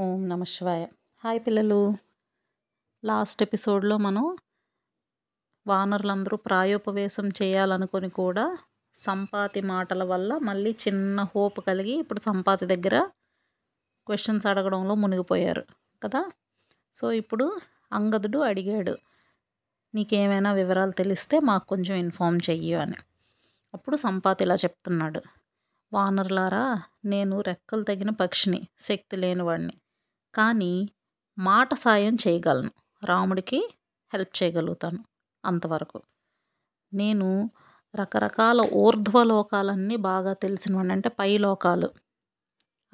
ఓం నమ శివాయ. హాయ్ పిల్లలు. లాస్ట్ ఎపిసోడ్లో మనం వానరులందరూ ప్రాయోపవేశం చేయాలనుకొని కూడా సంపాతి మాటల వల్ల మళ్ళీ చిన్న హోప్ కలిగి ఇప్పుడు సంపాతి దగ్గర క్వశ్చన్స్ అడగడంలో మునిగిపోయారు కదా. సో ఇప్పుడు అంగదుడు అడిగాడు నీకేమైనా వివరాలు తెలిస్తే మాకు కొంచెం ఇన్ఫామ్ చెయ్యి అని. అప్పుడు సంపాతి ఇలా చెప్తున్నాడు వానరులారా నేను రెక్కలు తగిన పక్షిని శక్తి లేనివాడిని. కానీ మాట సాయం చేయగలను. రాముడికి హెల్ప్ చేయగలుగుతాను అంతవరకు. నేను రకరకాల ఊర్ధ్వ లోకాలన్నీ బాగా తెలిసినవాడిని. అంటే పై లోకాలు.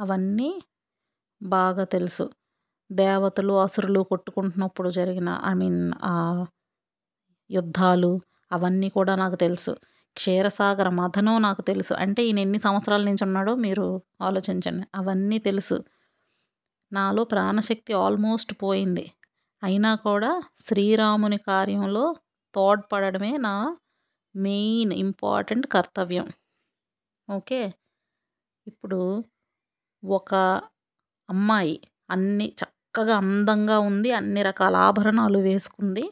అవన్నీ బాగా తెలుసు. దేవతలు అసురులు కొట్టుకుంటున్నప్పుడు జరిగిన ఐ మీన్ యుద్ధాలు అవన్నీ కూడా నాకు తెలుసు. క్షీరసాగర మథనం నాకు తెలుసు. అంటే ఈయన ఎన్ని సంవత్సరాల నుంచి ఉన్నాడో మీరు ఆలోచించండి. అవన్నీ తెలుసు. నాలో ప్రాణశక్తి ఆల్మోస్ట్ పోయింది. అయినా కూడా శ్రీరాముని కార్యంలో తోడ్పడడమే నా మెయిన్ ఇంపార్టెంట్ కర్తవ్యం. ఓకే? ఇప్పుడు ఒక అమ్మాయి అన్ని చక్కగా అందంగా ఉంది అన్ని రకాల ఆభరణాలు వేసుకుంది.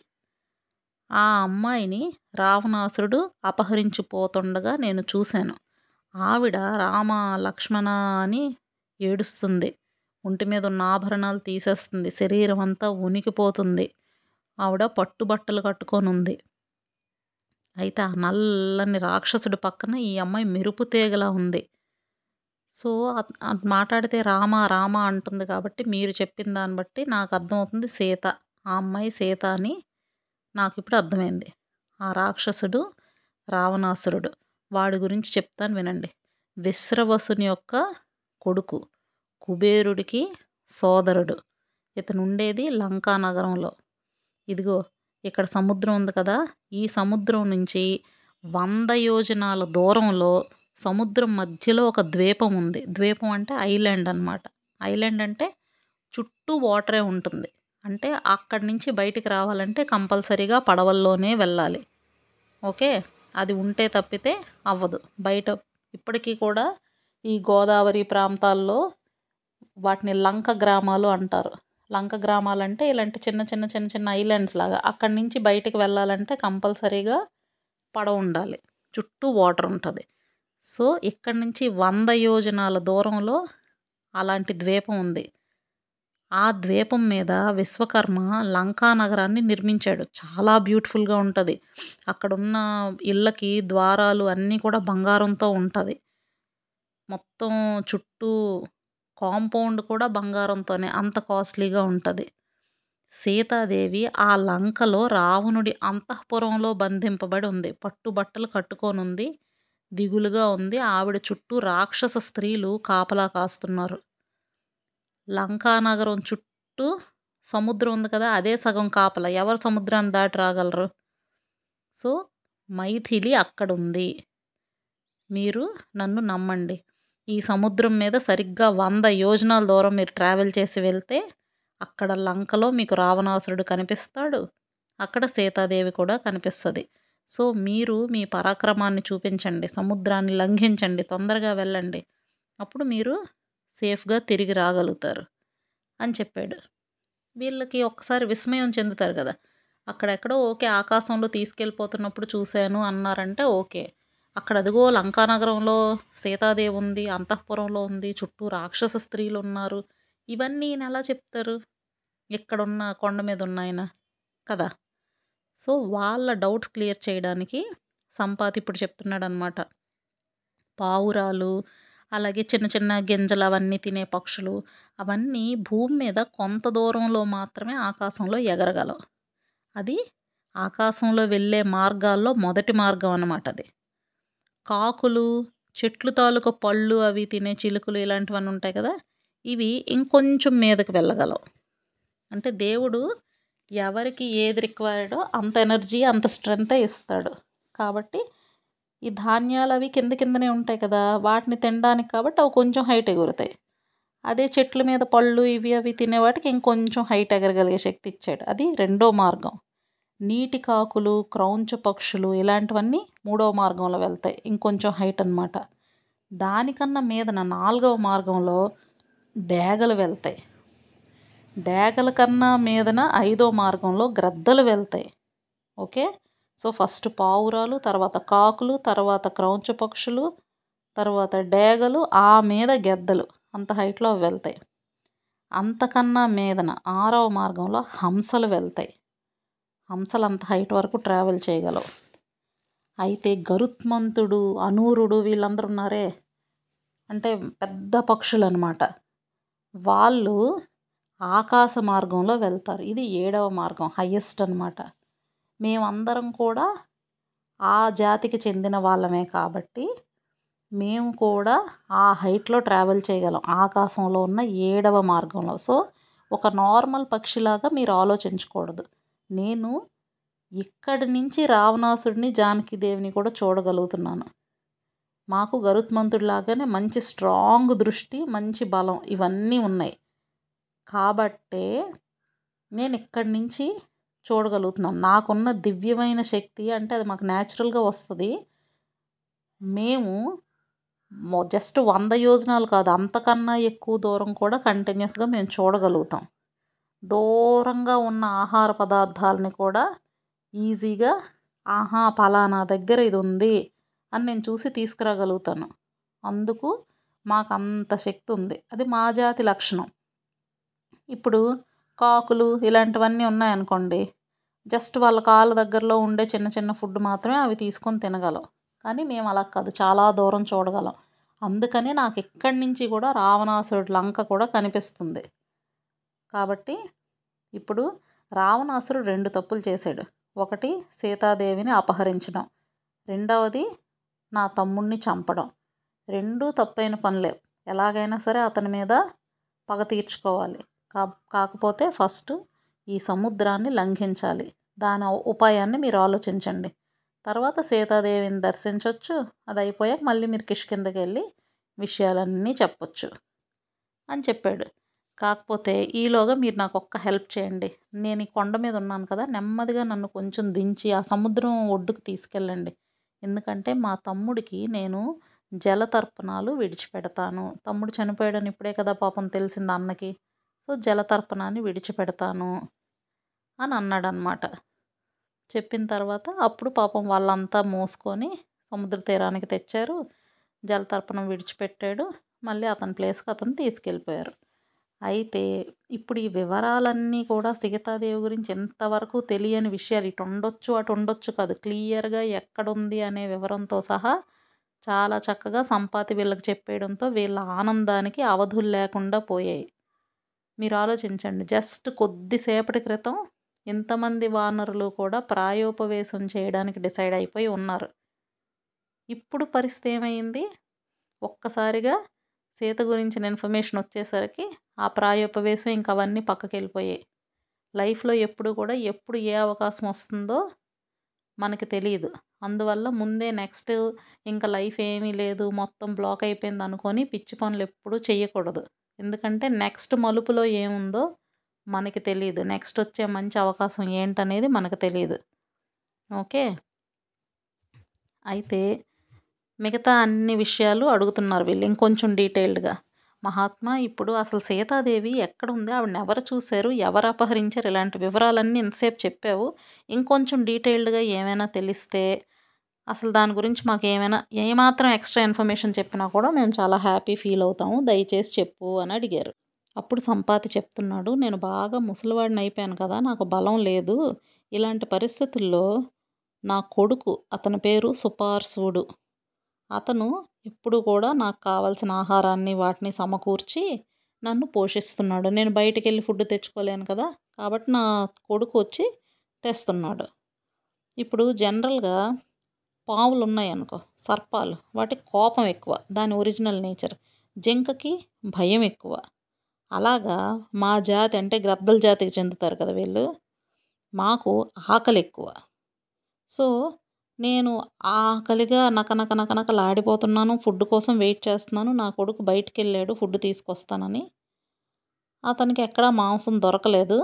ఆ అమ్మాయిని రావణాసురుడు అపహరించిపోతుండగా నేను చూశాను. ఆవిడ రామ లక్ష్మణ అని ఏడుస్తుంది. ఒంటి మీద ఉన్న ఆభరణాలు తీసేస్తుంది. శరీరం అంతా ఉనికిపోతుంది. ఆవిడ పట్టుబట్టలు కట్టుకొని ఉంది. అయితే ఆ నల్లని రాక్షసుడి పక్కన ఈ అమ్మాయి మెరుపు తీగలా ఉంది. సో మాట్లాడితే రామ రామ అంటుంది కాబట్టి మీరు చెప్పిన దాన్ని బట్టి నాకు అర్థమవుతుంది సీత. ఆ అమ్మాయి సీత అని నాకు ఇప్పుడు అర్థమైంది. ఆ రాక్షసుడు రావణాసురుడు. వాడి గురించి చెప్తాను వినండి. విశ్రవసుని యొక్క కొడుకు. కుబేరుడికి సోదరుడు. ఇతను ఉండేది లంకా నగరంలో. ఇదిగో ఇక్కడ సముద్రం ఉంది కదా? ఈ సముద్రం నుంచి వంద యోజనాల దూరంలో సముద్రం మధ్యలో ఒక ద్వీపం ఉంది. ద్వీపం అంటే ఐలాండ్ అనమాట ఐలాండ్ అంటే చుట్టూ వాటరే ఉంటుంది. అంటే అక్కడి నుంచి బయటికి రావాలంటే కంపల్సరీగా పడవల్లోనే వెళ్ళాలి. ఓకే? అది ఉంటే తప్పితే అవ్వదు. బయట ఇప్పటికీ కూడా ఈ గోదావరి ప్రాంతాల్లో వాటిని లంక గ్రామాలు అంటారు. లంక గ్రామాలు అంటే ఇలాంటి చిన్న చిన్న చిన్న చిన్న ఐలాండ్స్ లాగా అక్కడి నుంచి బయటికి వెళ్ళాలంటే కంపల్సరీగా పడవ ఉండాలి. చుట్టూ వాటర్ ఉంటుంది. సో ఇక్కడి నుంచి వంద యోజనాల దూరంలో అలాంటి ద్వీపం ఉంది. ఆ ద్వీపం మీద విశ్వకర్మ లంకా నగరాన్ని నిర్మించాడు. చాలా బ్యూటిఫుల్గా ఉంటుంది. అక్కడున్న ఇళ్ళకి ద్వారాలు అన్నీ కూడా బంగారంతో ఉంటుంది. మొత్తం చుట్టూ కాంపౌండ్ కూడా బంగారంతోనే అంత కాస్ట్లీగా ఉంటుంది. సీతాదేవి ఆ లంకలో రావణుడి అంతఃపురంలో బంధింపబడి ఉంది. పట్టుబట్టలు కట్టుకొని ఉంది. దిగులుగా ఉంది. ఆవిడ చుట్టూ రాక్షస స్త్రీలు కాపలా కాస్తున్నారు. లంకా నగరం చుట్టూ సముద్రం ఉంది కదా అదే సగం కాపలా. ఎవరు సముద్రాన్ని దాటి రాగలరు? సో మైథిలి అక్కడ ఉంది. మీరు నన్ను నమ్మండి. ఈ సముద్రం మీద సరిగ్గా వంద యోజనాల దూరం మీరు ట్రావెల్ చేసి వెళ్తే అక్కడ లంకలో మీకు రావణాసురుడు కనిపిస్తాడు. అక్కడ సీతాదేవి కూడా కనిపిస్తుంది. సో మీరు మీ పరాక్రమాన్ని చూపించండి సముద్రాన్ని లంఘించండి తొందరగా వెళ్ళండి. అప్పుడు మీరు సేఫ్గా తిరిగి రాగలుగుతారు అని చెప్పాడు. వీళ్ళకి ఒక్కసారి విస్మయం చెందుతారు కదా. అక్కడెక్కడో ఓకే ఆకాశంలో తీసుకెళ్ళిపోతున్నప్పుడు చూశాను అన్నారంటే ఓకే. అక్కడ అదిగో లంకానగరంలో సీతాదేవి ఉంది అంతఃపురంలో ఉంది చుట్టూ రాక్షస స్త్రీలు ఉన్నారు. ఇవన్నీ ఈయన ఎలా చెప్తారు? ఇక్కడున్న కొండ మీద ఉన్నాయన కదా. సో వాళ్ళ డౌట్స్ క్లియర్ చేయడానికి సంపాతి ఇప్పుడు చెప్తున్నాడు అనమాట పావురాలు అలాగే చిన్న చిన్న గింజలు అవన్నీ తినే పక్షులు అవన్నీ భూమి మీద కొంత దూరంలో మాత్రమే ఆకాశంలో ఎగరగలవు అది ఆకాశంలో వెళ్ళే మార్గాల్లో మొదటి మార్గం అన్నమాట అది. కాకులు చెట్లు తాలూకు పళ్ళు అవి తినే చిలుకలు ఇలాంటివన్నీ ఉంటాయి కదా ఇవి ఇంకొంచెం మీదకి వెళ్ళగలవు. అంటే దేవుడు ఎవరికి ఏది రిక్వైర్డో అంత ఎనర్జీ అంత స్ట్రెంగ్తే ఇస్తాడు. కాబట్టి ఈ ధాన్యాలు అవి కింద కిందనే ఉంటాయి కదా వాటిని తినడానికి కాబట్టి అవి కొంచెం హైట్ ఎగురుతాయి. అదే చెట్ల మీద పళ్ళు ఇవి అవి తినేవాటికి ఇంకొంచెం హైట్ ఎగరగలిగే శక్తి ఇచ్చాడు. అది రెండో మార్గం. నీటి కాకులు క్రౌంచ పక్షులు ఇలాంటివన్నీ మూడవ మార్గంలో వెళ్తాయి. ఇంకొంచెం హైట్ అనమాట దానికన్నా మీదన నాలుగవ మార్గంలో డేగలు వెళ్తాయి. డేగల కన్నా మీదన ఐదో మార్గంలో గ్రద్దలు వెళ్తాయి. ఓకే? సో ఫస్ట్ పావురాలు తర్వాత కాకులు తర్వాత క్రౌంచ పక్షులు తర్వాత డేగలు ఆ మీద గెద్దలు. అంత హైట్లో వెళ్తాయి. అంతకన్నా మీదన ఆరవ మార్గంలో హంసలు వెళ్తాయి. అంశలంత హైట్ వరకు ట్రావెల్ చేయగలవు. అయితే గరుత్మంతుడు అనూరుడు వీళ్ళందరూ ఉన్నారే? అంటే పెద్ద పక్షులు అనమాట వాళ్ళు ఆకాశ మార్గంలో వెళ్తారు. ఇది ఏడవ మార్గం హయ్యెస్ట్ అనమాట మేమందరం కూడా ఆ జాతికి చెందిన వాళ్ళమే కాబట్టి మేము కూడా ఆ హైట్లో ట్రావెల్ చేయగలం. ఆకాశంలో ఉన్న ఏడవ మార్గంలో. సో ఒక నార్మల్ పక్షిలాగా మీరు ఆలోచించకూడదు. నేను ఇక్కడి నుంచి రావణాసుడిని జానకిదేవిని కూడా చూడగలుగుతున్నాను. మాకు గరుత్మంతుడిలాగానే మంచి స్ట్రాంగ్ దృష్టి మంచి బలం ఇవన్నీ ఉన్నాయి. కాబట్టే నేను ఇక్కడి నుంచి చూడగలుగుతున్నాను. నాకున్న దివ్యమైన శక్తి అంటే అది మాకు న్యాచురల్గా వస్తుంది. మేము జస్ట్ వంద యోజనాలు కాదు అంతకన్నా ఎక్కువ దూరం కూడా కంటిన్యూస్గా మేము చూడగలుగుతాం. దూరంగా ఉన్న ఆహార పదార్థాలని కూడా ఈజీగా ఆహా పలానా దగ్గర ఇది ఉంది అని నేను చూసి తీసుకురాగలుగుతాను. అందుకు మాకు అంత శక్తి ఉంది అది మా జాతి లక్షణం. ఇప్పుడు కాకులు ఇలాంటివన్నీ ఉన్నాయనుకోండి జస్ట్ వాళ్ళ కాళ్ళ దగ్గరలో ఉండే చిన్న చిన్న ఫుడ్ మాత్రమే అవి తీసుకొని తినగలం. కానీ మేము అలా కాదు. చాలా దూరం చూడగలం. అందుకని నాకు ఇక్కడి నుంచి కూడా రావణాసురుడి లంక కూడా కనిపిస్తుంది. కాబట్టి ఇప్పుడు రావణాసురుడు రెండు తప్పులు చేశాడు. ఒకటి సీతాదేవిని అపహరించడం. రెండవది నా తమ్ముడిని చంపడం. రెండూ తప్పైన పనులే. ఎలాగైనా సరే అతని మీద పగ తీర్చుకోవాలి. కా కాకపోతే ఫస్ట్ ఈ సముద్రాన్ని లంఘించాలి. దాని ఉపాయాన్ని మీరు ఆలోచించండి. తర్వాత సీతాదేవిని దర్శించవచ్చు అది అయిపోయాక మళ్ళీ మీరు కిష్కిందకి వెళ్ళి విషయాలన్నీ చెప్పొచ్చు. అని చెప్పాడు. కాకపోతే ఈలోగా మీరు నాకు ఒక్క హెల్ప్ చేయండి. నేను ఈ కొండ మీద ఉన్నాను కదా నెమ్మదిగా నన్ను కొంచెం దించి ఆ సముద్రం ఒడ్డుకు తీసుకెళ్ళండి. ఎందుకంటే మా తమ్ముడికి నేను జలతర్పణాలు విడిచిపెడతాను. తమ్ముడు చనిపోయాడని ఇప్పుడే కదా పాపం తెలిసింది అన్నకి. సో జలతర్పణాన్ని విడిచిపెడతాను అని అన్నాడనమాట చెప్పిన తర్వాత అప్పుడు పాపం వాళ్ళంతా మోసుకొని సముద్ర తీరానికి తెచ్చారు. జలతర్పణం విడిచిపెట్టాడు. మళ్ళీ అతని ప్లేస్కి అతను తీసుకెళ్ళిపోయారు. అయితే ఇప్పుడు ఈ వివరాలన్నీ కూడా సీతాదేవి గురించి ఎంతవరకు తెలియని విషయాలు ఇటు ఉండొచ్చు అటు ఉండొచ్చు కాదు. క్లియర్గా ఎక్కడుంది అనే వివరంతో సహా చాలా చక్కగా సంపాతి వీళ్ళకి చెప్పేయడంతో వీళ్ళ ఆనందానికి అవధులు లేకుండా పోయాయి. మీరు ఆలోచించండి. జస్ట్ కొద్దిసేపటి క్రితం ఇంతమంది వానరులు కూడా ప్రాయోపవేశం చేయడానికి డిసైడ్ అయిపోయి ఉన్నారు. ఇప్పుడు పరిస్థితి ఏమైంది? ఒక్కసారిగా సీత గురించిన ఇన్ఫర్మేషన్ వచ్చేసరికి ఆ ప్రాయోపవేశం ఇంక అవన్నీ పక్కకి వెళ్ళిపోయాయి లైఫ్లో ఎప్పుడు కూడా ఎప్పుడు ఏ అవకాశం వస్తుందో మనకి తెలియదు అందువల్ల ముందే నెక్స్ట్ ఇంకా లైఫ్ ఏమీ లేదు మొత్తం బ్లాక్ అయిపోయింది అనుకొని పిచ్చి పనులు ఎప్పుడూ చేయకూడదు ఎందుకంటే నెక్స్ట్ మలుపులో ఏముందో మనకి తెలియదు నెక్స్ట్ వచ్చే మంచి అవకాశం ఏంటనేది మనకు తెలియదు ఓకే? అయితే మిగతా అన్ని విషయాలు అడుగుతున్నారు వీళ్ళు ఇంకొంచెం డీటెయిల్డ్గా. మహాత్మా ఇప్పుడు అసలు సీతాదేవి ఎక్కడ ఉంది ఆవిడని ఎవరు చూశారు? ఎవరు అపహరించారు? ఇలాంటి వివరాలన్నీ ఇంతసేపు చెప్పావు. ఇంకొంచెం డీటెయిల్డ్గా ఏమైనా తెలిస్తే అసలు దాని గురించి మాకు ఏమైనా ఏమాత్రం ఎక్స్ట్రా ఇన్ఫర్మేషన్ చెప్పినా కూడా మేము చాలా హ్యాపీ ఫీల్ అవుతాము. దయచేసి చెప్పు అని అడిగారు. అప్పుడు సంపాతి చెప్తున్నాడు నేను బాగా ముసలివాడిని అయిపోయాను కదా నాకు బలం లేదు. ఇలాంటి పరిస్థితుల్లో నా కొడుకు అతని పేరు సుపార్సుడు అతను ఎప్పుడు కూడా నాకు కావాల్సిన ఆహారాన్ని వాటిని సమకూర్చి నన్ను పోషిస్తున్నాడు. నేను బయటికి వెళ్ళి ఫుడ్ తెచ్చుకోలేను కదా కాబట్టి నా కొడుకు వచ్చి తెస్తున్నాడు. ఇప్పుడు జనరల్గా పావులు ఉన్నాయి అనుకో సర్పాలు వాటికి కోపం ఎక్కువ దాని ఒరిజినల్ నేచర్. జింకకి భయం ఎక్కువ. అలాగా మా జాతి అంటే గ్రద్దల జాతికి చెందుతారు కదా వీళ్ళు మాకు ఆకలి ఎక్కువ సో నేను ఆకలిగా నకనక నకనకలాడిపోతున్నాను ఫుడ్ కోసం వెయిట్ చేస్తున్నాను. నా కొడుకు బయటికి వెళ్ళాడు ఫుడ్ తీసుకొస్తానని. అతనికి ఎక్కడా మాంసం దొరకలేదు.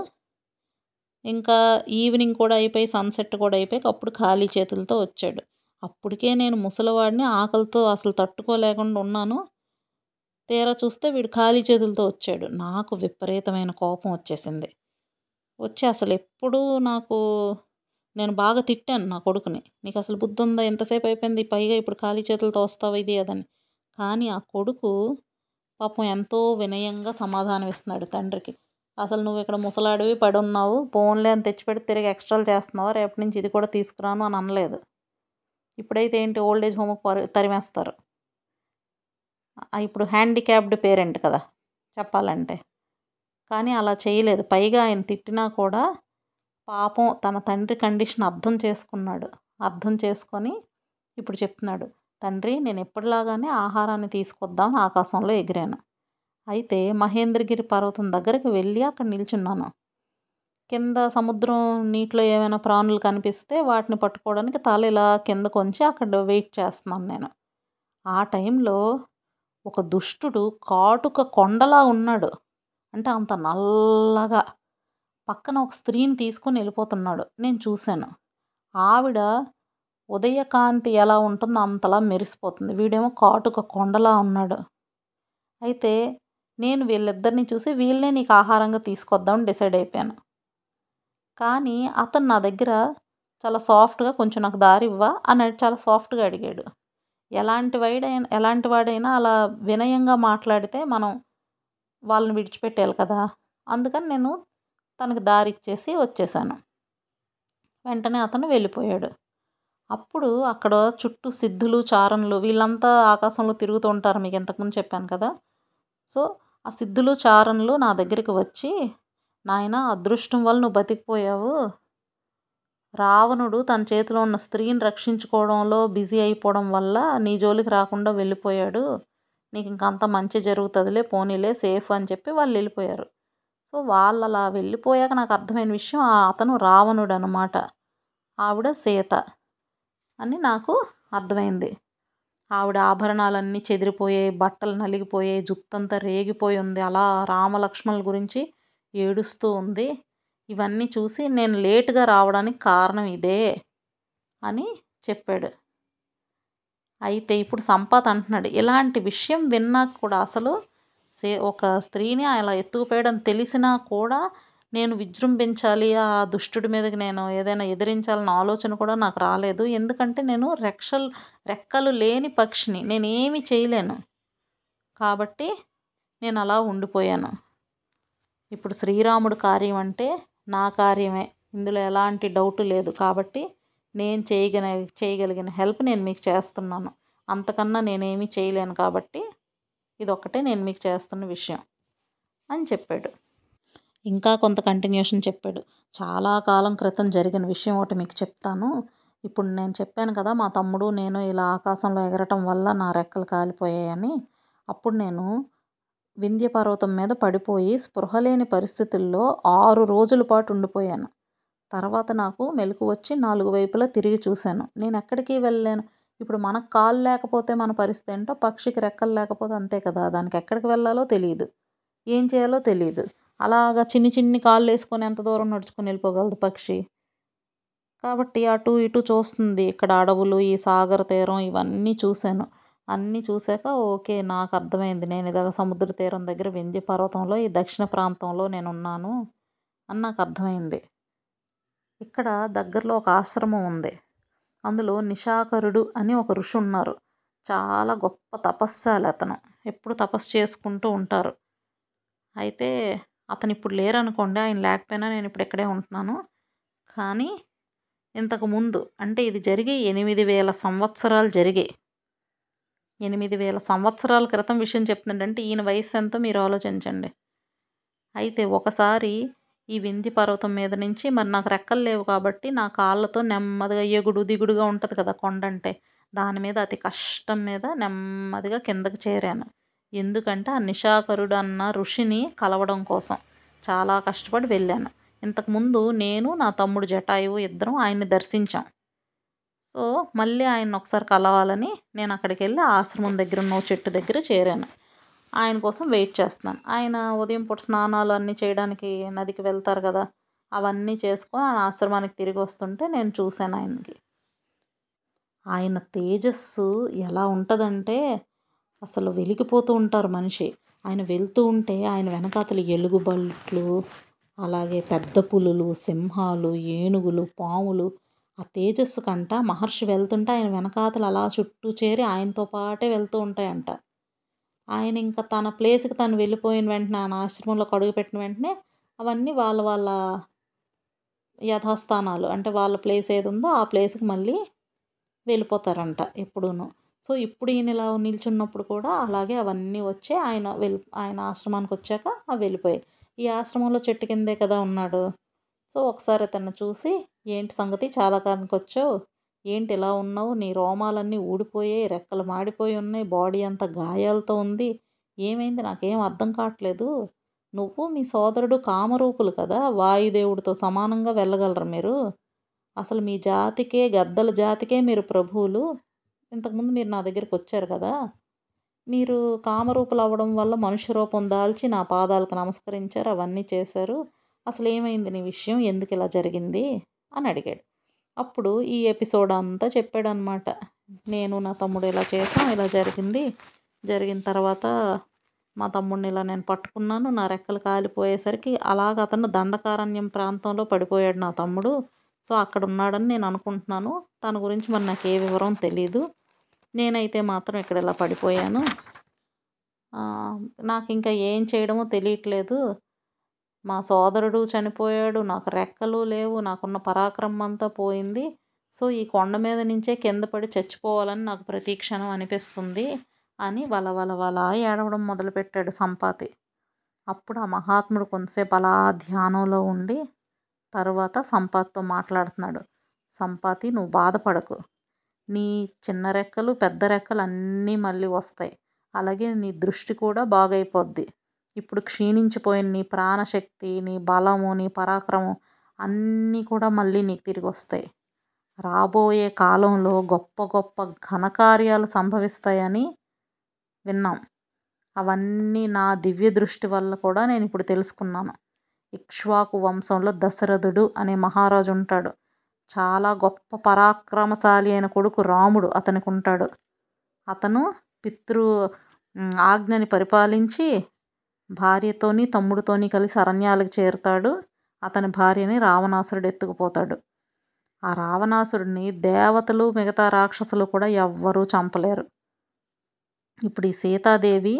ఇంకా ఈవినింగ్ కూడా అయిపోయి సన్సెట్ కూడా అయిపోయి అప్పుడు ఖాళీ చేతులతో వచ్చాడు. అప్పటికే నేను ముసలివాడిని ఆకలితో అసలు తట్టుకోలేకుండా ఉన్నాను. తీరా చూస్తే వీడు ఖాళీ చేతులతో వచ్చాడు. నాకు విపరీతమైన కోపం వచ్చేసింది. వచ్చి అసలు ఎప్పుడూ నాకు నేను బాగా తిట్టాను నా కొడుకుని. నీకు అసలు బుద్ధి ఉందా ఎంతసేపు అయిపోయింది? పైగా ఇప్పుడు ఖాళీ చేతులతో వస్తావు ఇది అదని కానీ ఆ కొడుకు పాపం ఎంతో వినయంగా సమాధానం ఇస్తున్నాడు తండ్రికి. అసలు నువ్వు ఇక్కడ ముసలాడివి పడి ఉన్నావు ఫోన్లే అని తెచ్చిపెట్టి తిరిగి ఎక్స్ట్రాలు చేస్తున్నావు? రేపటి నుంచి ఇది కూడా తీసుకురాను అని అనలేదు. ఇప్పుడైతే ఏంటి? ఓల్డ్ ఏజ్ హోమ్కి పరి తరిమేస్తారు. ఇప్పుడు హ్యాండిక్యాప్డ్ పేరెంట్ కదా చెప్పాలంటే. కానీ అలా చేయలేదు. పైగా ఆయన తిట్టినా కూడా పాపం తన తండ్రి కండిషన్ అర్థం చేసుకున్నాడు. అర్థం చేసుకొని ఇప్పుడు చెప్తున్నాడు తండ్రి నేను ఎప్పటిలాగానే ఆహారాన్ని తీసుకొద్దాం ఆకాశంలో ఎగిరాను. అయితే మహేంద్రగిరి పర్వతం దగ్గరికి వెళ్ళి అక్కడ నిల్చున్నాను. కింద సముద్రం నీటిలో ఏమైనా ప్రాణులు కనిపిస్తే వాటిని పట్టుకోవడానికి తల ఇలా కింద కొంచి అక్కడ వెయిట్ చేస్తున్నాను నేను. ఆ టైంలో ఒక దుష్టుడు కాటుక కొండలా ఉన్నాడు. అంటే అంత నల్లగా పక్కన ఒక స్త్రీని తీసుకొని వెళ్ళిపోతున్నాడు. నేను చూశాను. ఆవిడ ఉదయకాంతి ఎలా ఉంటుందో అంతలా మెరిసిపోతుంది. వీడేమో కాటుక కొండలా ఉన్నాడు. అయితే నేను వీళ్ళిద్దరిని చూసి వీళ్ళనే నీకు ఆహారంగా తీసుకొద్దామని డిసైడ్ అయిపోయాను. కానీ అతను నా దగ్గర చాలా సాఫ్ట్గా కొంచెం నాకు దారి ఇవ్వా అని చాలా సాఫ్ట్గా అడిగాడు. ఎలాంటి వాడైనా ఎలాంటి వాడైనా అలా వినయంగా మాట్లాడితే మనం వాళ్ళని విడిచిపెట్టేయాలి కదా. అందుకని నేను తనకు దారి ఇచ్చేసి వచ్చేసాను. వెంటనే అతను వెళ్ళిపోయాడు. అప్పుడు అక్కడ చుట్టూ సిద్ధులు చారణులు వీళ్ళంతా ఆకాశంలో తిరుగుతూ ఉంటారు మీకు ఇంతకుముందు చెప్పాను కదా. సో ఆ సిద్ధులు చారణులు నా దగ్గరికి వచ్చి నాయన అదృష్టం వల్ల నువ్వు బతికిపోయావు. రావణుడు తన చేతిలో ఉన్న స్త్రీని రక్షించుకోవడంలో బిజీ అయిపోవడం వల్ల నీ జోలికి రాకుండా వెళ్ళిపోయాడు. నీకు ఇంక అంత మంచి జరుగుతుందిలే పోనీలే సేఫ్ అని చెప్పి వాళ్ళు వెళ్ళిపోయారు. సో వాళ్ళు అలా వెళ్ళిపోయాక నాకు అర్థమైన విషయం అతను రావణుడు అనమాట ఆవిడ సీత అని నాకు అర్థమైంది. ఆవిడ ఆభరణాలన్నీ చెదిరిపోయాయి బట్టలు నలిగిపోయాయి జుత్తంతా రేగిపోయి ఉంది. అలా రామలక్ష్మణుల గురించి ఏడుస్తూ ఉంది. ఇవన్నీ చూసి నేను లేటుగా రావడానికి కారణం ఇదే అని చెప్పాడు. అయితే ఇప్పుడు సంపాత్ అంటున్నాడు ఇలాంటి విషయం విన్నాక కూడా అసలు సే ఒక స్త్రీని అలా ఎత్తుకుపోయడం తెలిసినా కూడా నేను విజృంభించాలి ఆ దుష్టుడి మీదకి నేను ఏదైనా ఎదిరించాలన్న ఆలోచన కూడా నాకు రాలేదు. ఎందుకంటే నేను రెక్షలు రెక్కలు లేని పక్షిని నేను ఏమి చేయలేను. కాబట్టి నేను అలా ఉండిపోయాను. ఇప్పుడు శ్రీరాముడు కార్యం అంటే నా కార్యమే. ఇందులో ఎలాంటి డౌట్ లేదు. కాబట్టి నేను చేయగల చేయగలిగిన హెల్ప్ నేను మీకు చేస్తున్నాను. అంతకన్నా నేనేమీ చేయలేను కాబట్టి ఇది ఒక్కటే నేను మీకు చేస్తున్న విషయం అని చెప్పాడు. ఇంకా కొంత కంటిన్యూషన్ చెప్పాడు. చాలా కాలం క్రితం జరిగిన విషయం ఒకటి మీకు చెప్తాను. ఇప్పుడు నేను చెప్పాను కదా మా తమ్ముడు నేను ఇలా ఆకాశంలో ఎగరటం వల్ల నా రెక్కలు కాలిపోయాయని. అప్పుడు నేను వింధ్య పర్వతం మీద పడిపోయి స్పృహ లేని పరిస్థితుల్లో ఆరు రోజుల పాటు ఉండిపోయాను. తర్వాత నాకు మెలకు వచ్చి నాలుగు వైపులా తిరిగి చూశాను. నేను ఎక్కడికి వెళ్ళలేను? ఇప్పుడు మనకు కాలు లేకపోతే మన పరిస్థితి ఏంటో పక్షికి రెక్కలు లేకపోతే అంతే కదా. దానికి ఎక్కడికి వెళ్ళాలో తెలియదు. ఏం చేయాలో తెలియదు. అలాగా చిన్ని చిన్ని కాళ్ళు వేసుకొని ఎంత దూరం నడుచుకొని వెళ్ళిపోగలదు పక్షి? కాబట్టి అటు ఇటు చూస్తుంది. ఇక్కడ అడవులు ఈ సాగర తీరం ఇవన్నీ చూశాను. అన్నీ చూశాక ఓకే నాకు అర్థమైంది. నేను ఇలాగ సముద్ర తీరం దగ్గర వింధ్య పర్వతంలో ఈ దక్షిణ ప్రాంతంలో నేను ఉన్నాను అని నాకు అర్థమైంది. ఇక్కడ దగ్గరలో ఒక ఆశ్రమం ఉంది. అందులో నిషాకరుడు అని ఒక ఋషి ఉన్నారు చాలా గొప్ప తపస్సాలి అతను. ఎప్పుడు తపస్సు చేసుకుంటూ ఉంటారు. అయితే అతను ఇప్పుడు లేరనుకోండి ఆయన లేకపోయినా నేను ఇప్పుడు ఇక్కడే ఉంటున్నాను. కానీ ఇంతకు ముందు అంటే ఇది జరిగి ఎనిమిది వేల సంవత్సరాలు జరిగాయి ఎనిమిది వేల సంవత్సరాల క్రితం విషయం చెప్తుందంటే ఈయన వయసు ఎంతో మీరు ఆలోచించండి. అయితే ఒకసారి ఈ వింది పర్వతం మీద నుంచి మరి నాకు రెక్కలు లేవు కాబట్టి నా కాళ్ళతో నెమ్మదిగా ఎగుడు దిగుడుగా ఉంటుంది కదా కొండ అంటే దాని మీద అతి కష్టం మీద నెమ్మదిగా కిందకి చేరాను. ఎందుకంటే ఆ నిషాకరుడు అన్న ఋషిని కలవడం కోసం చాలా కష్టపడి వెళ్ళాను. ఇంతకుముందు నేను నా తమ్ముడు జటాయువు ఇద్దరం ఆయన్ని దర్శించాం. సో మళ్ళీ ఆయన ఒకసారి కలవాలని నేను అక్కడికి వెళ్ళి ఆశ్రమం దగ్గర ఉన్న చెట్టు దగ్గర చేరాను. ఆయన కోసం వెయిట్ చేస్తున్నాను. ఆయన ఉదయం పూట స్నానాలు అన్నీ చేయడానికి నదికి వెళ్తారు కదా అవన్నీ చేసుకొని ఆయన ఆశ్రమానికి తిరిగి వస్తుంటే నేను చూశాను ఆయనకి. ఆయన తేజస్సు ఎలా ఉంటుందంటే అసలు వెలిగిపోతూ ఉంటారు మనిషి. ఆయన వెళ్తూ ఉంటే ఆయన వెనకాతల ఎలుగుబంట్లు అలాగే పెద్ద పులులు సింహాలు ఏనుగులు పాములు ఆ తేజస్సు కంట మహర్షి వెళ్తుంటే ఆయన వెనకాతలు అలా చుట్టూ చేరి ఆయనతో పాటే వెళ్తూ ఉంటాయంట. ఆయన ఇంకా తన ప్లేస్కి తను వెళ్ళిపోయిన వెంటనే ఆయన ఆశ్రమంలో అడుగుపెట్టిన వెంటనే అవన్నీ వాళ్ళ వాళ్ళ యథాస్థానాలు. అంటే వాళ్ళ ప్లేస్ ఏది ఉందో ఆ ప్లేస్కి మళ్ళీ వెళ్ళిపోతారంట ఎప్పుడూను. సో ఇప్పుడు ఈయన ఇలా నిల్చున్నప్పుడు కూడా అలాగే అవన్నీ వచ్చి ఆయన వెళ్ళి ఆయన ఆశ్రమానికి వచ్చాక అవి వెళ్ళిపోయాయి. ఈ ఆశ్రమంలో చెట్టు కిందే కదా ఉన్నాడు. సో ఒకసారి అతన్ని చూసి ఏంటి సంగతి? చాలా కాలానికి వచ్చావు. ఏంటి ఇలా ఉన్నావు? నీ రోమాలన్నీ ఊడిపోయాయి రెక్కలు మాడిపోయి ఉన్నాయి బాడీ అంతా గాయాలతో ఉంది. ఏమైంది? నాకేం అర్థం కావట్లేదు. నువ్వు మీ సోదరుడు కామరూపులు కదా వాయుదేవుడితో సమానంగా వెళ్ళగలరు మీరు? అసలు మీ జాతికే గద్దల జాతికే మీరు ప్రభువులు. ఇంతకుముందు మీరు నా దగ్గరికి వచ్చారు కదా. మీరు కామరూపులు అవ్వడం వల్ల మనుష్య రూపం దాల్చి నా పాదాలకు నమస్కరించారు అవన్నీ చేశారు. అసలు ఏమైంది నీ విషయం? ఎందుకు ఇలా జరిగింది? అని అడిగాడు. అప్పుడు ఈ ఎపిసోడ్ అంతా చెప్పాడు అనమాట నేను నా తమ్ముడు ఇలా చేసాం ఇలా జరిగింది. జరిగిన తర్వాత మా తమ్ముడిని ఇలా నేను పట్టుకున్నాను. నా రెక్కలు కాలిపోయేసరికి అలాగ అతను దండకారణ్యం ప్రాంతంలో పడిపోయాడు నా తమ్ముడు. సో అక్కడ ఉన్నాడని నేను అనుకుంటున్నాను. తన గురించి మరి నాకు ఏ వివరం తెలీదు. నేనైతే మాత్రం ఇక్కడ ఇలా పడిపోయాను. నాకు ఇంకా ఏం చేయడమో తెలియట్లేదు. మా సోదరుడు చనిపోయాడు నాకు రెక్కలు లేవు నాకున్న పరాక్రమం అంతా పోయింది. సో ఈ కొండ మీద నుంచే కింద పడి చచ్చిపోవాలని నాకు ప్రతి క్షణం అనిపిస్తుంది అని వల వల వల ఏడవడం మొదలుపెట్టాడు సంపాతి. అప్పుడు ఆ మహాత్ముడు కొంతసేపు అలా ధ్యానంలో ఉండి తర్వాత సంపాతితో మాట్లాడుతున్నాడు. సంపాతి నువ్వు బాధపడకు. నీ చిన్న రెక్కలు పెద్ద రెక్కలు అన్నీ మళ్ళీ వస్తాయి. అలాగే నీ దృష్టి కూడా బాగైపోద్ది. ఇప్పుడు క్షీణించిపోయిన నీ ప్రాణశక్తి నీ బలము నీ పరాక్రమం అన్నీ కూడా మళ్ళీ నీకు తిరిగి వస్తాయి. రాబోయే కాలంలో గొప్ప గొప్ప ఘనకార్యాలు సంభవిస్తాయని విన్నాం. అవన్నీ నా దివ్య దృష్టి వల్ల కూడా నేను ఇప్పుడు తెలుసుకున్నాను. ఇక్ష్వాకు వంశంలో దశరథుడు అనే మహారాజు ఉంటాడు. చాలా గొప్ప పరాక్రమశాలి అయిన కొడుకు రాముడు అతనికి ఉంటాడు. అతను పితృ ఆజ్ఞని పరిపాలించి భార్యతోని తమ్ముడితోని కలిసి అరణ్యాలకు చేరుతాడు. అతని భార్యని రావణాసురుడు ఎత్తుకుపోతాడు. ఆ రావణాసురుడిని దేవతలు మిగతా రాక్షసులు కూడా ఎవ్వరూ చంపలేరు. ఇప్పుడు ఈ సీతాదేవి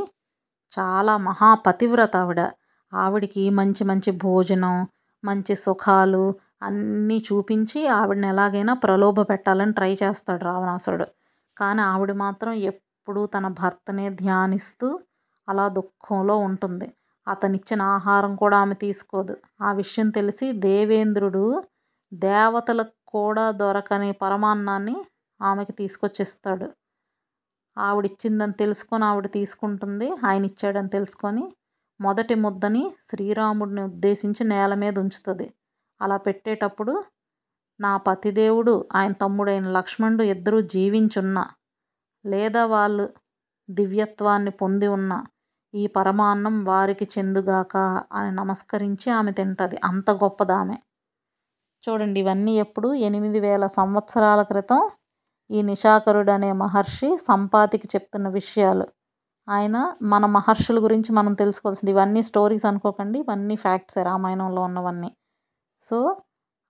చాలా మహాపతివ్రత ఆవిడ. ఆవిడికి మంచి మంచి భోజనం మంచి సుఖాలు అన్నీ చూపించి ఆవిడని ఎలాగైనా ప్రలోభ పెట్టాలని ట్రై చేస్తాడు రావణాసురుడు. కానీ ఆవిడ మాత్రం ఎప్పుడూ తన భర్తనే ధ్యానిస్తూ అలా దుఃఖంలో ఉంటుంది. అతనిచ్చిన ఆహారం కూడా ఆమె తీసుకోదు. ఆ విషయం తెలిసి దేవేంద్రుడు దేవతలకు కూడా దొరకని పరమాన్నాన్ని ఆమెకి తీసుకొచ్చిస్తాడు. ఆవిడిచ్చిందని తెలుసుకొని ఆవిడ తీసుకుంటుంది. ఆయన ఇచ్చాడని తెలుసుకొని మొదటి ముద్దని శ్రీరాముడిని ఉద్దేశించి నేల మీద ఉంచుతుంది. అలా పెట్టేటప్పుడు నా పతిదేవుడు ఆయన తమ్ముడైన లక్ష్మణుడు ఇద్దరూ జీవించున్నా లేదా వాళ్ళు దివ్యత్వాన్ని పొంది ఉన్న ఈ పరమాన్నం వారికి చెందుగాక అని నమస్కరించి ఆమె తింటుంది. అంత గొప్పదామె. చూడండి ఇవన్నీ ఎప్పుడు? ఎనిమిది వేల సంవత్సరాల క్రితం ఈ నిషాకరుడు అనే మహర్షి సంపాతికి చెప్తున్న విషయాలు. ఆయన మన మహర్షుల గురించి మనం తెలుసుకోవాల్సింది. ఇవన్నీ స్టోరీస్ అనుకోకండి. ఇవన్నీ ఫ్యాక్ట్సే రామాయణంలో ఉన్నవన్నీ. సో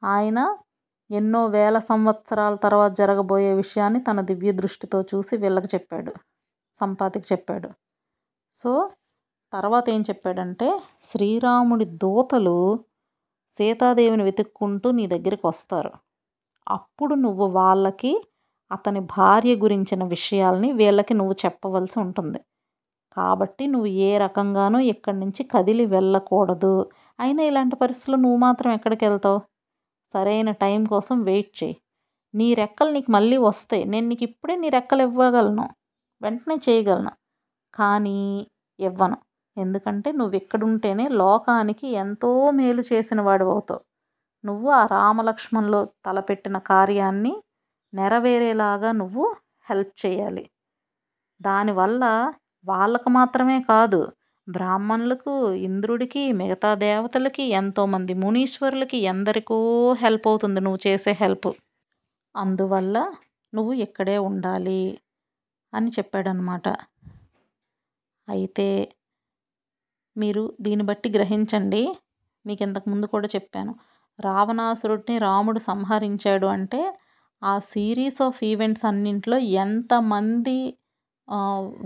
ఆయన ఎన్నో వేల సంవత్సరాల తర్వాత జరగబోయే విషయాన్ని తన దివ్య దృష్టితో చూసి వీళ్ళకి చెప్పాడు. సంపాతికి చెప్పాడు. సో తర్వాత ఏం చెప్పాడంటే శ్రీరాముడి దూతలు సీతాదేవిని వెతుక్కుంటూ నీ దగ్గరికి వస్తారు. అప్పుడు నువ్వు వాళ్ళకి అతని భార్య గురించిన విషయాల్ని వీళ్ళకి నువ్వు చెప్పవలసి ఉంటుంది. కాబట్టి నువ్వు ఏ రకంగానూ ఇక్కడి నుంచి కదిలి వెళ్ళకూడదు. అయినా ఇలాంటి పరిస్థితుల్లో నువ్వు మాత్రం ఎక్కడికి వెళ్తావు? సరైన టైం కోసం వెయిట్ చేయి. నీ రెక్కలు నీకు మళ్ళీ వస్తాయి. నేను నీకు ఇప్పుడే నీ రెక్కలు ఇవ్వగలను. వెంటనే చేయగలను. కానీ ఇవ్వను. ఎందుకంటే నువ్వు ఇక్కడుంటేనే లోకానికి ఎంతో మేలు చేసిన వాడు అవుతావు నువ్వు ఆ రామలక్ష్మణ్లో తలపెట్టిన కార్యాన్ని నెరవేరేలాగా నువ్వు హెల్ప్ చేయాలి. దానివల్ల వాళ్ళకు మాత్రమే కాదు బ్రాహ్మణులకు ఇంద్రుడికి మిగతా దేవతలకి ఎంతోమంది మునీశ్వరులకి ఎందరికో హెల్ప్ అవుతుంది నువ్వు చేసే హెల్ప్. అందువల్ల నువ్వు ఇక్కడే ఉండాలి అని చెప్పాడనమాట. అయితే మీరు దీన్ని బట్టి గ్రహించండి. మీకు ఇంతకుముందు కూడా చెప్పాను. రావణాసురుడిని రాముడు సంహరించాడు అంటే ఆ సిరీస్ ఆఫ్ ఈవెంట్స్ అన్నింటిలో ఎంతమంది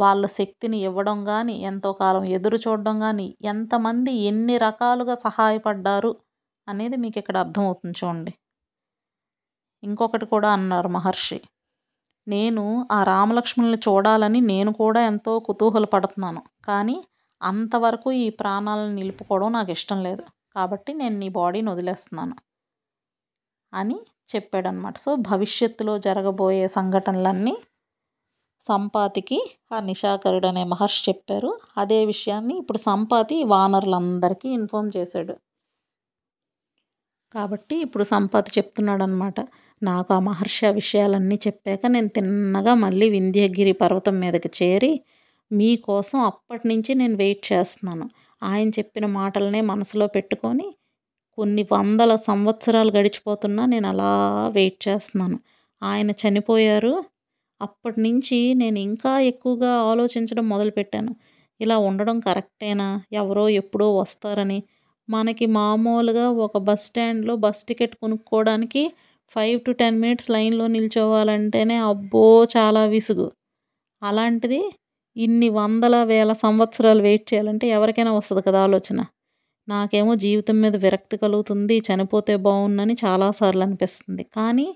వాళ్ళ శక్తిని ఇవ్వడం కానీ ఎంతో కాలం ఎదురు చూడడం కానీ ఎంతమంది ఎన్ని రకాలుగా సహాయపడ్డారు అనేది మీకు ఇక్కడ అర్థమవుతుంది చూడండి. ఇంకొకటి కూడా అన్నారు మహర్షి. నేను ఆ రామలక్ష్మణుల్ని చూడాలని నేను కూడా ఎంతో కుతూహలపడుతున్నాను కానీ అంతవరకు ఈ ప్రాణాలను నిలుపుకోవడం నాకు ఇష్టం లేదు. కాబట్టి నేను నీ బాడీని వదిలేస్తున్నాను అని చెప్పాడనమాట సో భవిష్యత్తులో జరగబోయే సంఘటనలన్నీ సంపాతికి ఆ నిషాకరుడు అనే మహర్షి చెప్పారు. అదే విషయాన్ని ఇప్పుడు సంపాతి వానరులందరికీ ఇన్ఫామ్ చేశాడు. కాబట్టి ఇప్పుడు సంపాతి చెప్తున్నాడు అనమాట నాకు ఆ మహర్షి ఆ విషయాలన్నీ చెప్పాక నేను తిన్నగా మళ్ళీ వింధ్యగిరి పర్వతం మీదకి చేరి మీకోసం అప్పటి నుంచి నేను వెయిట్ చేస్తున్నాను. ఆయన చెప్పిన మాటలనే మనసులో పెట్టుకొని కొన్ని వందల సంవత్సరాలు గడిచిపోతున్నా నేను అలా వెయిట్ చేస్తున్నాను. ఆయన చనిపోయారు. అప్పటి నుంచి నేను ఇంకా ఎక్కువగా ఆలోచించడం మొదలుపెట్టాను. ఇలా ఉండడం కరెక్టేనా? ఎవరో ఎప్పుడో వస్తారని. మనకి మామూలుగా ఒక బస్ స్టాండ్లో బస్ టికెట్ కొనుక్కోవడానికి ఫైవ్ టు టెన్ మినిట్స్ లైన్లో నిల్చోవాలంటేనే అబ్బో చాలా విసుగు. అలాంటిది ఇన్ని వందల వేల సంవత్సరాలు వెయిట్ చేయాలంటే ఎవరికైనా వస్తుంది కదా ఆలోచన. నాకేమో జీవితం మీద విరక్తి కలుగుతుంది చనిపోతే బాగుందని చాలాసార్లు అనిపిస్తుంది. కానీ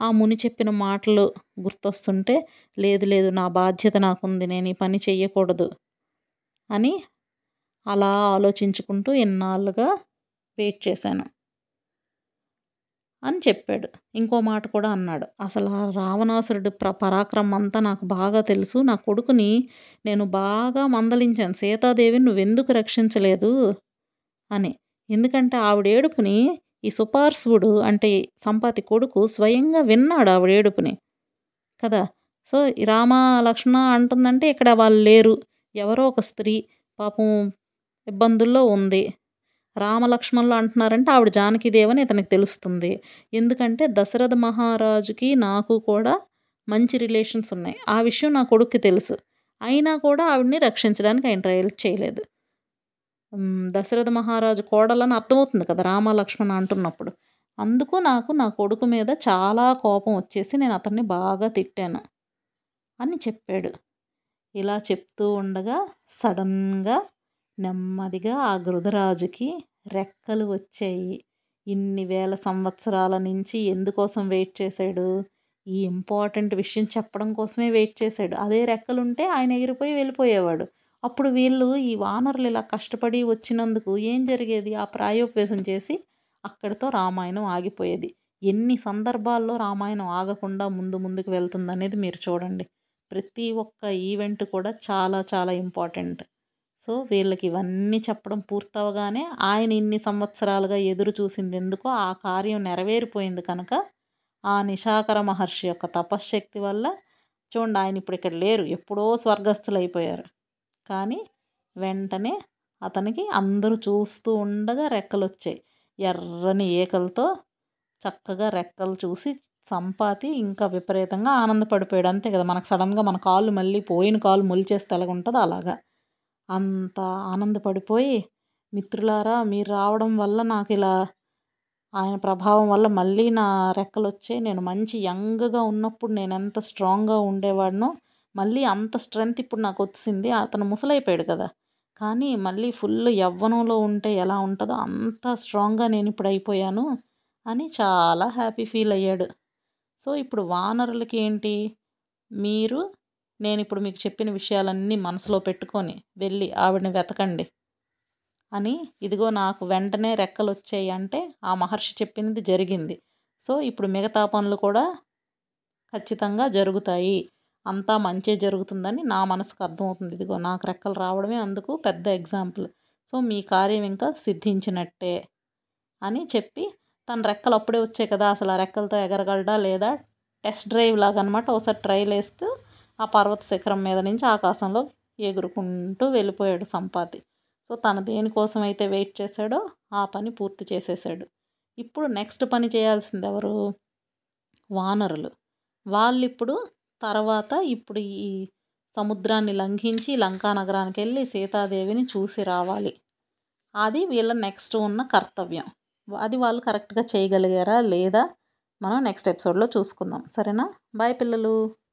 ఆ ముని చెప్పిన మాటలు గుర్తొస్తుంటే లేదు లేదు నా బాధ్యత నాకుంది నేను ఈ పని చెయ్యకూడదు అని అలా ఆలోచించుకుంటూ ఎన్నాళ్ళుగా వెయిట్ చేశాను. అని చెప్పాడు. ఇంకో మాట కూడా అన్నాడు. అసలు ఆ రావణాసురుడి ప్ర పరాక్రమం అంతా నాకు బాగా తెలుసు. నా కొడుకుని నేను బాగా మందలించాను. సీతాదేవిని నువ్వెందుకు రక్షించలేదు? అని. ఎందుకంటే ఆవిడ ఏడుపుని ఈ సుపార్శువుడు అంటే సంపాతి కొడుకు స్వయంగా విన్నాడు ఆవిడ ఏడుపుని. కదా? సో రామ లక్ష్మణ అంటుందంటే ఇక్కడ వాళ్ళు లేరు. ఎవరో ఒక స్త్రీ పాపం ఇబ్బందుల్లో ఉంది. రామలక్ష్మణులు అంటున్నారంటే ఆవిడ జానకిదేవని ఇతనికి తెలుస్తుంది. ఎందుకంటే దశరథ మహారాజుకి నాకు కూడా మంచి రిలేషన్స్ ఉన్నాయి. ఆ విషయం నా కొడుక్కి తెలుసు. అయినా కూడా ఆవిడని రక్షించడానికి ఆయన ట్రయల్ చేయలేదు. దశరథ మహారాజు కోడలని అర్థమవుతుంది కదా రామలక్ష్మణ అంటున్నప్పుడు. అందుకు నాకు నా కొడుకు మీద చాలా కోపం వచ్చేసి నేను అతన్ని బాగా తిట్టాను అని చెప్పాడు. ఇలా చెప్తూ ఉండగా సడన్గా నెమ్మదిగా ఆ గృధరాజుకి రెక్కలు వచ్చాయి. ఇన్ని వేల సంవత్సరాల నుంచి ఎందుకోసం వెయిట్ చేశాడు? ఈ ఇంపార్టెంట్ విషయం చెప్పడం కోసమే వెయిట్ చేశాడు. అదే రెక్కలుంటే ఆయన ఎగిరిపోయి వెళ్ళిపోయేవాడు. అప్పుడు వీళ్ళు ఈ వానరులు ఇలా కష్టపడి వచ్చినందుకు ఏం జరిగేది? ఆ ప్రాయోపవేశం చేసి అక్కడితో రామాయణం ఆగిపోయేది. ఎన్ని సందర్భాల్లో రామాయణం ఆగకుండా ముందు ముందుకు వెళ్తుంది అనేది మీరు చూడండి. ప్రతి ఒక్క ఈవెంట్ కూడా చాలా చాలా ఇంపార్టెంట్. సో వీళ్ళకి ఇవన్నీ చెప్పడం పూర్తవగానే ఆయన ఇన్ని సంవత్సరాలుగా ఎదురు చూసింది ఎందుకో ఆ కార్యం నెరవేరిపోయింది కనుక ఆ నిషాకర మహర్షి యొక్క తపశ్శక్తి వల్ల చూడండి ఆయన ఇప్పుడు ఇక్కడ లేరు ఎప్పుడో స్వర్గస్థులు అయిపోయారు కానీ వెంటనే అతనికి అందరూ చూస్తూ ఉండగా రెక్కలు వచ్చాయి ఎర్రని ఏకలతో చక్కగా రెక్కలు చూసి సంపాతి ఇంకా విపరీతంగా ఆనందపడిపోయాడు. అంతే కదా మనకు సడన్గా మన కాళ్ళు మళ్ళీ పోయిన కాళ్ళు మొలిచేస్తే ఎలాగ ఉంటుందో అలాగా. అంత ఆనందపడిపోయి మిత్రులారా మీరు రావడం వల్ల నాకు ఇలా ఆయన ప్రభావం వల్ల మళ్ళీ నా రెక్కలు వచ్చాయి నేను మంచి యంగ్గా ఉన్నప్పుడు నేను ఎంత స్ట్రాంగ్గా ఉండేవాడినో మళ్ళీ అంత స్ట్రెంగ్త్ ఇప్పుడు నాకు వచ్చింది. అతను ముసలైపోయాడు కదా. కానీ మళ్ళీ ఫుల్ యవ్వనంలో ఉంటే ఎలా ఉంటుందో అంత స్ట్రాంగ్గా నేను ఇప్పుడు అయిపోయాను అని చాలా హ్యాపీ ఫీల్ అయ్యాడు. సో ఇప్పుడు వానరులకి ఏంటి మీరు నేను ఇప్పుడు మీకు చెప్పిన విషయాలన్నీ మనసులో పెట్టుకొని వెళ్ళి ఆవిడని వెతకండి. అని ఇదిగో నాకు వెంటనే రెక్కలు వచ్చాయి అంటే ఆ మహర్షి చెప్పింది జరిగింది. సో ఇప్పుడు మిగతా పనులు కూడా ఖచ్చితంగా జరుగుతాయి. అంతా మంచి జరుగుతుందని నా మనసుకు అర్థమవుతుంది. ఇదిగో నాకు రెక్కలు రావడమే అందుకు పెద్ద ఎగ్జాంపుల్. సో మీ కార్యం ఇంకా సిద్ధించినట్టే అని చెప్పి తన రెక్కలు అప్పుడే వచ్చాయి కదా. అసలు ఆ రెక్కలతో ఎగరగలడా లేదా? టెస్ట్ డ్రైవ్ లాగా అనమాట ఒకసారి ట్రైల్ వేస్తూ ఆ పర్వత శిఖరం మీద నుంచి ఆకాశంలో ఎగురుకుంటూ వెళ్ళిపోయాడు సంపాతి. సో తను దేనికోసం అయితే వెయిట్ చేశాడో ఆ పని పూర్తి చేసేసాడు ఇప్పుడు నెక్స్ట్ పని చేయాల్సింది ఎవరు? వానరులు. వాళ్ళు ఇప్పుడు తర్వాత ఇప్పుడు ఈ సముద్రాన్ని లంఘించి లంకా నగరానికి వెళ్ళి సీతాదేవిని చూసి రావాలి. అది వీళ్ళ నెక్స్ట్ ఉన్న కర్తవ్యం. అది వాళ్ళు కరెక్ట్గా చేయగలిగారా లేదా? మనం నెక్స్ట్ ఎపిసోడ్లో చూసుకుందాం. సరేనా? బాయ్ పిల్లలు.